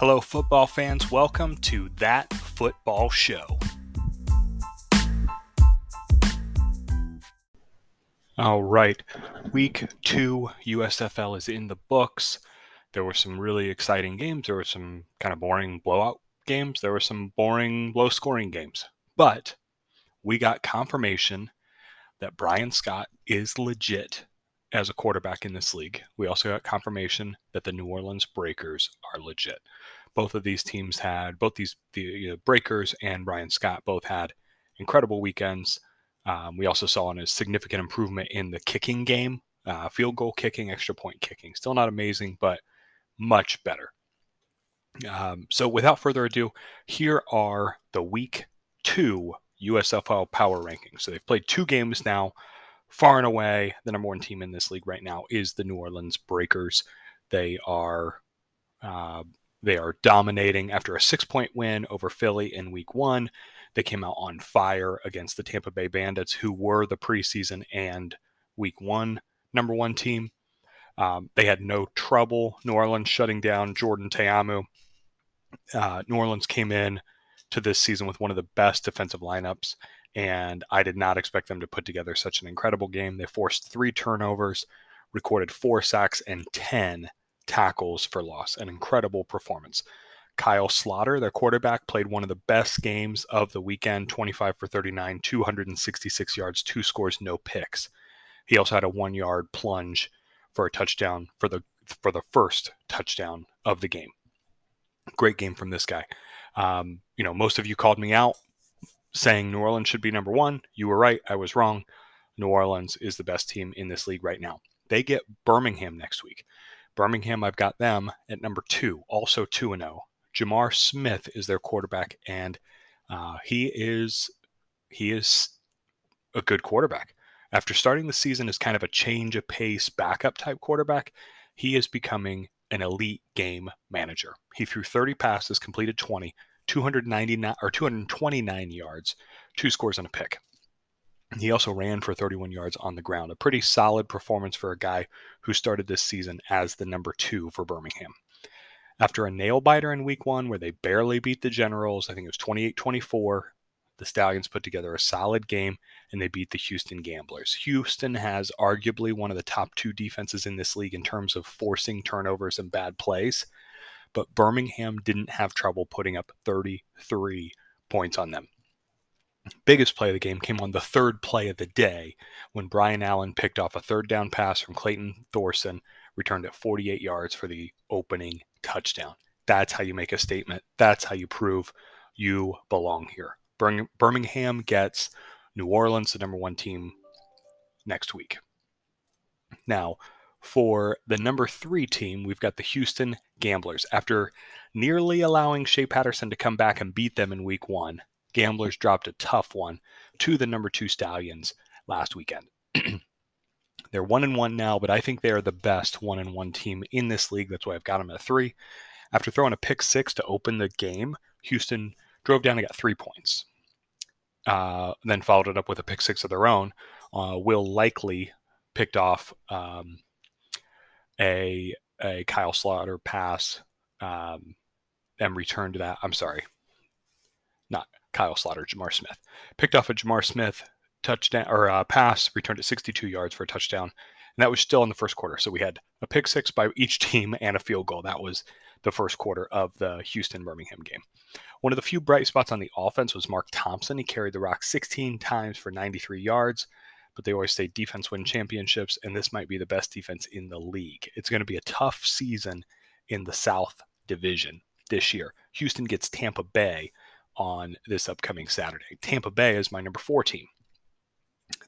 Hello, football fans. Welcome to That Football Show. All right. Week two USFL is in the books. There were some really exciting games. There were some kind of boring blowout games. There were some boring, low scoring games. But we got confirmation that Bryan Scott is legit as a quarterback in this league. We also got confirmation that the New Orleans Breakers are legit. Both of these teams had both these the you know, Breakers and Bryan Scott both had incredible weekends. Um, we also saw a significant improvement in the kicking game, uh, field goal kicking, extra point kicking. Still not amazing, but much better. Um, so, without further ado, here are the week two USFL power rankings. So, they've played two games now far and away the number one team in this league right now is the New Orleans Breakers. They are uh, they are dominating after a six point win over Philly in Week One. They came out on fire against the Tampa Bay Bandits, who were the preseason and Week One number one team. Um, they had no trouble. New Orleans shutting down Jordan Ta'amu. Uh, New Orleans came in to this season with one of the best defensive lineups and I did not expect them to put together such an incredible game. They forced three turnovers, recorded four sacks, and 10 tackles for loss. An incredible performance. Kyle Sloter, their quarterback, played one of the best games of the weekend 25 for 39, 266 yards, two scores, no picks. He also had a one yard plunge for a touchdown for the for the first touchdown of the game. Great game from this guy. Um, you know, most of you called me out saying New Orleans should be number one. You were right. I was wrong. New Orleans is the best team in this league right now. They get Birmingham next week. Birmingham, I've got them at number two, also 2 0. J'Mar Smith is their quarterback, and uh, he is he is a good quarterback. After starting the season as kind of a change of pace backup type quarterback, he is becoming an elite game manager. He threw 30 passes, completed 20, 299 or 229 yards, two scores and a pick. He also ran for 31 yards on the ground. A pretty solid performance for a guy who started this season as the number two for Birmingham. After a nail biter in week one where they barely beat the Generals, I think it was 28 24, the Stallions put together a solid game and they beat the Houston Gamblers. Houston has arguably one of the top two defenses in this league in terms of forcing turnovers and bad plays but Birmingham didn't have trouble putting up 33 points on them. Biggest play of the game came on the third play of the day when Brian Allen picked off a third down pass from Clayton Thorson, returned at 48 yards for the opening touchdown. That's how you make a statement. That's how you prove you belong here. Birmingham gets New Orleans, the number one team, next week. Now, for the number three team, we've got the Houston Gamblers. After nearly allowing Shea Patterson to come back and beat them in week one, Gamblers dropped a tough one to the number two Stallions last weekend. they're one and one now, but I think they are the best one and one team in this league. That's why I've got them at three. After throwing a pick six to open the game, Houston drove down and got three points. Uh, then followed it up with a pick six of their own. Uh, Will Likely picked off um, a a Kyle Sloter pass um, and returned to that. I'm sorry, not Kyle Sloter, J'Mar Smith picked off a J'Mar Smith touchdown or uh, pass, returned it 62 yards for a touchdown, and that was still in the first quarter. So we had a pick six by each team and a field goal. That was the first quarter of the Houston Birmingham game. One of the few bright spots on the offense was Mark Thompson. He carried the rock 16 times for 93 yards but they always say defense win championships, and this might be the best defense in the league. It's going to be a tough season in the South Division this year. Houston gets Tampa Bay on this upcoming Saturday. Tampa Bay is my number four team.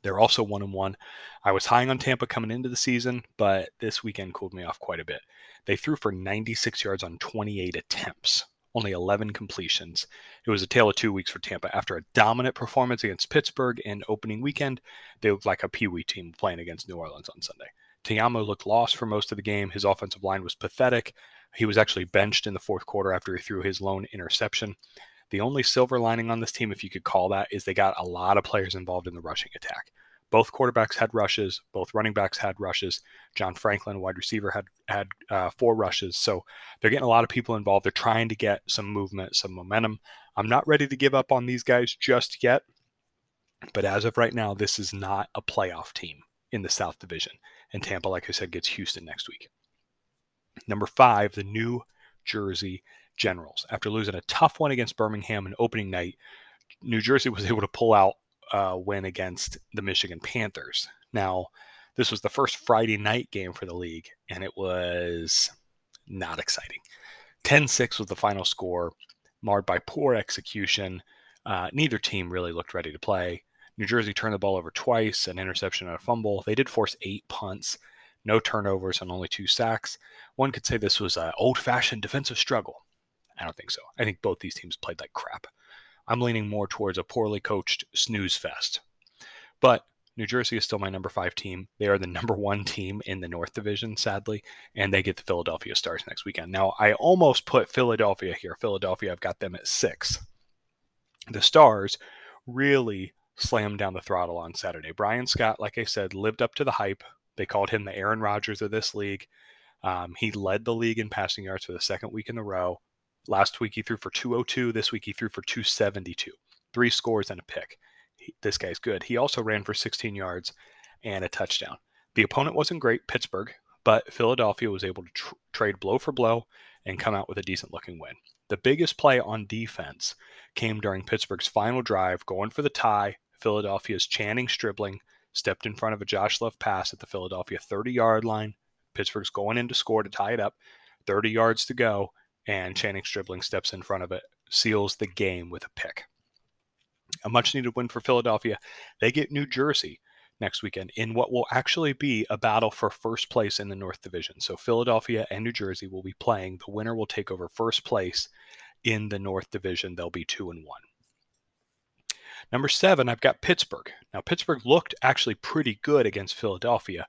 They're also one and one. I was high on Tampa coming into the season, but this weekend cooled me off quite a bit. They threw for 96 yards on 28 attempts only 11 completions. It was a tale of two weeks for Tampa. After a dominant performance against Pittsburgh in opening weekend, they looked like a Pee Wee team playing against New Orleans on Sunday. Ta'amu looked lost for most of the game. His offensive line was pathetic. He was actually benched in the fourth quarter after he threw his lone interception. The only silver lining on this team, if you could call that, is they got a lot of players involved in the rushing attack. Both quarterbacks had rushes. Both running backs had rushes. John Franklin, wide receiver, had had uh, four rushes. So they're getting a lot of people involved. They're trying to get some movement, some momentum. I'm not ready to give up on these guys just yet. But as of right now, this is not a playoff team in the South Division. And Tampa, like I said, gets Houston next week. Number five, the New Jersey Generals. After losing a tough one against Birmingham in opening night, New Jersey was able to pull out a win against the Michigan Panthers. Now, this was the first Friday night game for the league, and it was not exciting. 10 6 was the final score, marred by poor execution. Uh, neither team really looked ready to play. New Jersey turned the ball over twice, an interception and a fumble. They did force eight punts, no turnovers, and only two sacks. One could say this was an old fashioned defensive struggle. I don't think so. I think both these teams played like crap. I'm leaning more towards a poorly coached snooze fest. But New Jersey is still my number five team. They are the number one team in the North Division, sadly, and they get the Philadelphia Stars next weekend. Now, I almost put Philadelphia here. Philadelphia, I've got them at six. The Stars really slammed down the throttle on Saturday. Bryan Scott, like I said, lived up to the hype. They called him the Aaron Rodgers of this league. Um, he led the league in passing yards for the second week in a row. Last week he threw for 202. This week he threw for 272. Three scores and a pick. He, this guy's good. He also ran for 16 yards and a touchdown. The opponent wasn't great, Pittsburgh, but Philadelphia was able to tr- trade blow for blow and come out with a decent looking win. The biggest play on defense came during Pittsburgh's final drive, going for the tie. Philadelphia's Channing Stribling stepped in front of a Josh Love pass at the Philadelphia 30 yard line. Pittsburgh's going in to score to tie it up. 30 yards to go and Channing Stribling steps in front of it, seals the game with a pick. A much needed win for Philadelphia. They get New Jersey next weekend in what will actually be a battle for first place in the North Division. So Philadelphia and New Jersey will be playing. The winner will take over first place in the North Division. They'll be two and one. Number seven, I've got Pittsburgh. Now, Pittsburgh looked actually pretty good against Philadelphia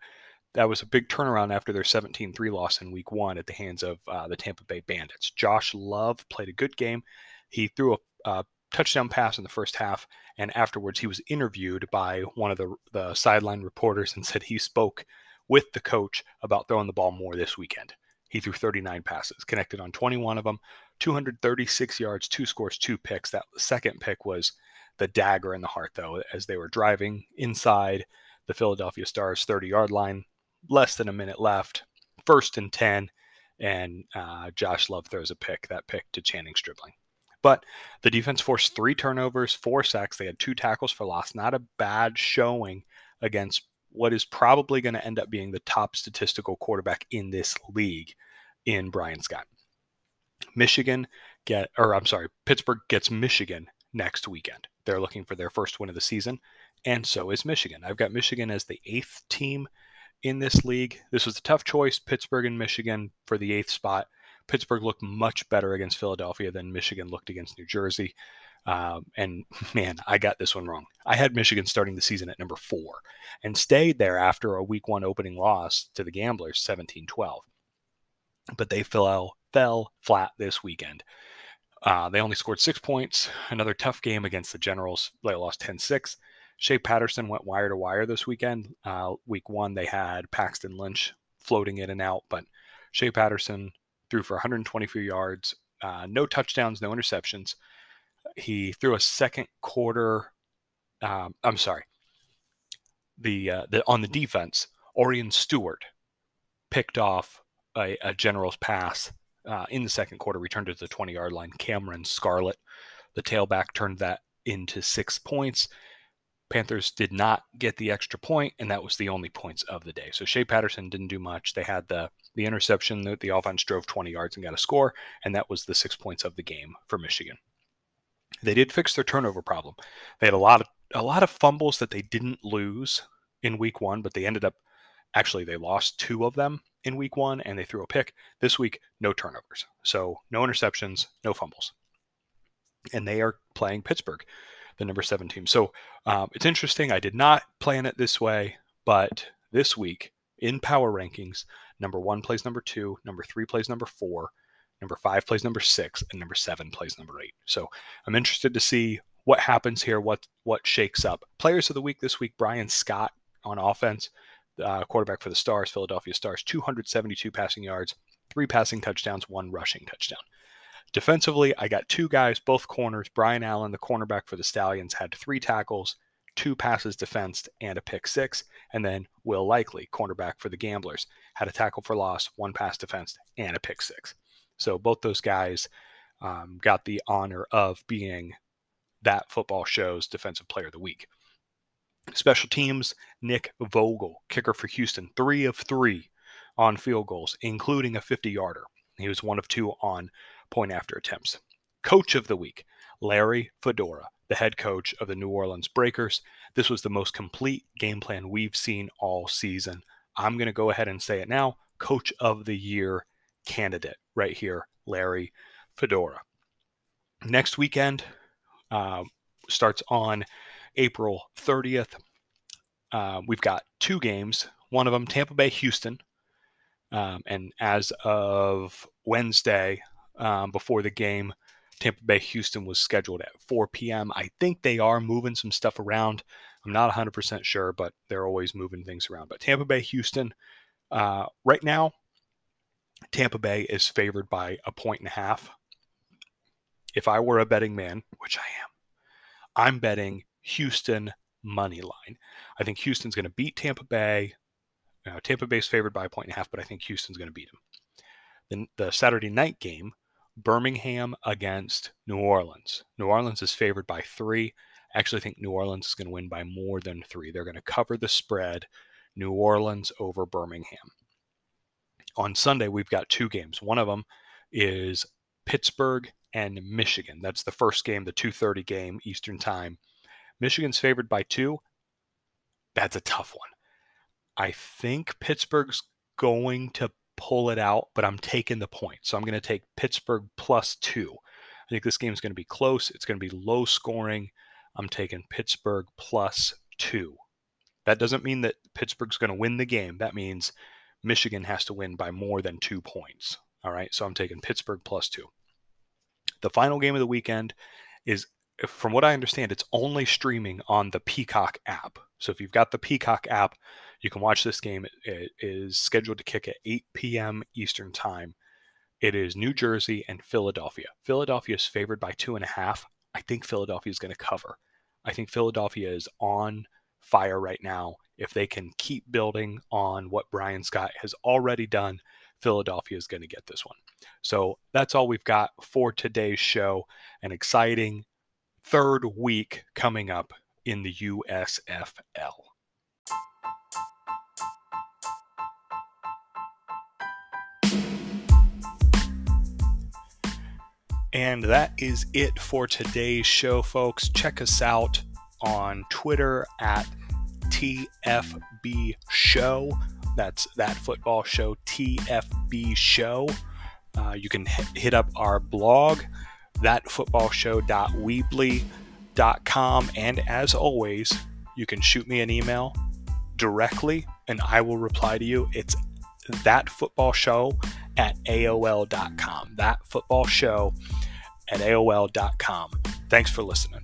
that was a big turnaround after their 17 3 loss in week one at the hands of uh, the Tampa Bay Bandits. Josh Love played a good game. He threw a, a, touchdown pass in the first half, and afterwards he was interviewed by one of the, the sideline reporters and said he spoke with the coach about throwing the ball more this weekend. He threw 39 passes, connected on 21 of them, 236 yards, two scores, two picks. That second pick was the dagger in the heart, though, as they were driving inside the Philadelphia Stars 30 yard line less than a minute left, first and 10, and uh, Josh Love throws a pick, that pick to Channing Stribling. But the defense forced three turnovers, four sacks. They had two tackles for loss. Not a bad showing against what is probably going to end up being the top statistical quarterback in this league in Bryan Scott. Michigan get, or I'm sorry, Pittsburgh gets Michigan next weekend. They're looking for their first win of the season, and so is Michigan. I've got Michigan as the eighth team in this league. This was a tough choice, Pittsburgh and Michigan for the eighth spot. Pittsburgh looked much better against Philadelphia than Michigan looked against New Jersey. Um, and man, I got this one wrong. I had Michigan starting the season at number four and stayed there after a week one opening loss to the Gamblers 17 12. But they fell, fell flat this weekend. Uh, they only scored six points. Another tough game against the Generals. They lost 10 6. Shea Patterson went wire to wire this weekend. Uh, week one, they had Paxton Lynch floating in and out, but Shea Patterson threw for 124 yards, uh, no touchdowns, no interceptions. He threw a second quarter. Um, I'm sorry. The, uh, the on the defense, Orion Stewart picked off a, a general's pass uh, in the second quarter, returned to the 20 yard line. Cameron Scarlett, the tailback, turned that into six points. Panthers did not get the extra point, and that was the only points of the day. So Shea Patterson didn't do much. They had the the interception. The, the offense drove 20 yards and got a score, and that was the six points of the game for Michigan. They did fix their turnover problem. They had a lot of a lot of fumbles that they didn't lose in week one, but they ended up actually they lost two of them in week one, and they threw a pick. This week, no turnovers, so no interceptions, no fumbles, and they are playing Pittsburgh the number seven team. So um, it's interesting. I did not plan it this way, but this week in power rankings, number one plays number two, number three plays number four, number five plays number six, and number seven plays number eight. So I'm interested to see what happens here, what what shakes up. Players of the week this week: Bryan Scott on offense, uh, quarterback for the Stars, Philadelphia Stars, 272 passing yards, three passing touchdowns, one rushing touchdown. Defensively, I got two guys, both corners. Brian Allen, the cornerback for the Stallions, had three tackles, two passes defensed, and a pick six. And then Will Likely, cornerback for the Gamblers, had a tackle for loss, one pass defensed, and a pick six. So both those guys um, got the honor of being that football show's defensive player of the week. Special teams, Nick Vogel, kicker for Houston, three of three on field goals, including a 50 yarder. He was one of two on point after attempts. Coach of the week, Larry Fedora, the head coach of the New Orleans Breakers. This was the most complete game plan we've seen all season. I'm going to go ahead and say it now. Coach of the year candidate right here, Larry Fedora. Next weekend uh, starts on April 30th. Uh, we've got two games. One of them, Tampa Bay, Houston. Um, and as of Wednesday, um, before the game, Tampa Bay, Houston was scheduled at 4 p.m. I think they are moving some stuff around. I'm not 100% sure, but they're always moving things around. But Tampa Bay, Houston, uh, right now, Tampa Bay is favored by a point and a half. If I were a betting man, which I am, I'm betting Houston money line. I think Houston's going to beat Tampa Bay. Uh, Tampa Bay's favored by a point and a half, but I think Houston's going to beat them. Then the Saturday night game, Birmingham against New Orleans. New Orleans is favored by three. I actually think New Orleans is going to win by more than three. They're going to cover the spread. New Orleans over Birmingham. On Sunday, we've got two games. One of them is Pittsburgh and Michigan. That's the first game, the 2:30 game Eastern Time. Michigan's favored by 2. That's a tough one. I think Pittsburgh's going to pull it out, but I'm taking the point. So I'm going to take Pittsburgh plus 2. I think this game is going to be close. It's going to be low scoring. I'm taking Pittsburgh plus 2. That doesn't mean that Pittsburgh's going to win the game. That means Michigan has to win by more than 2 points. All right, so I'm taking Pittsburgh plus 2. The final game of the weekend is, from what I understand, it's only streaming on the Peacock app. So if you've got the Peacock app, you can watch this game. It is scheduled to kick at 8 p.m. Eastern Time. It is New Jersey and Philadelphia. Philadelphia is favored by two and a half. I think Philadelphia is going to cover. I think Philadelphia is on fire right now. If they can keep building on what Bryan Scott has already done, Philadelphia is going to get this one. So that's all we've got for today's show. An exciting third week coming up in the USFL. And that is it for today's show, folks. Check us out on Twitter at TFB Show. That's that football show, TFB Show. Uh, you can hit up our blog, thatfootballshow.weebly.com. And as always, you can shoot me an email directly and I will reply to you. It's thatfootballshow at AOL.com. That football show at AOL.com. Thanks for listening.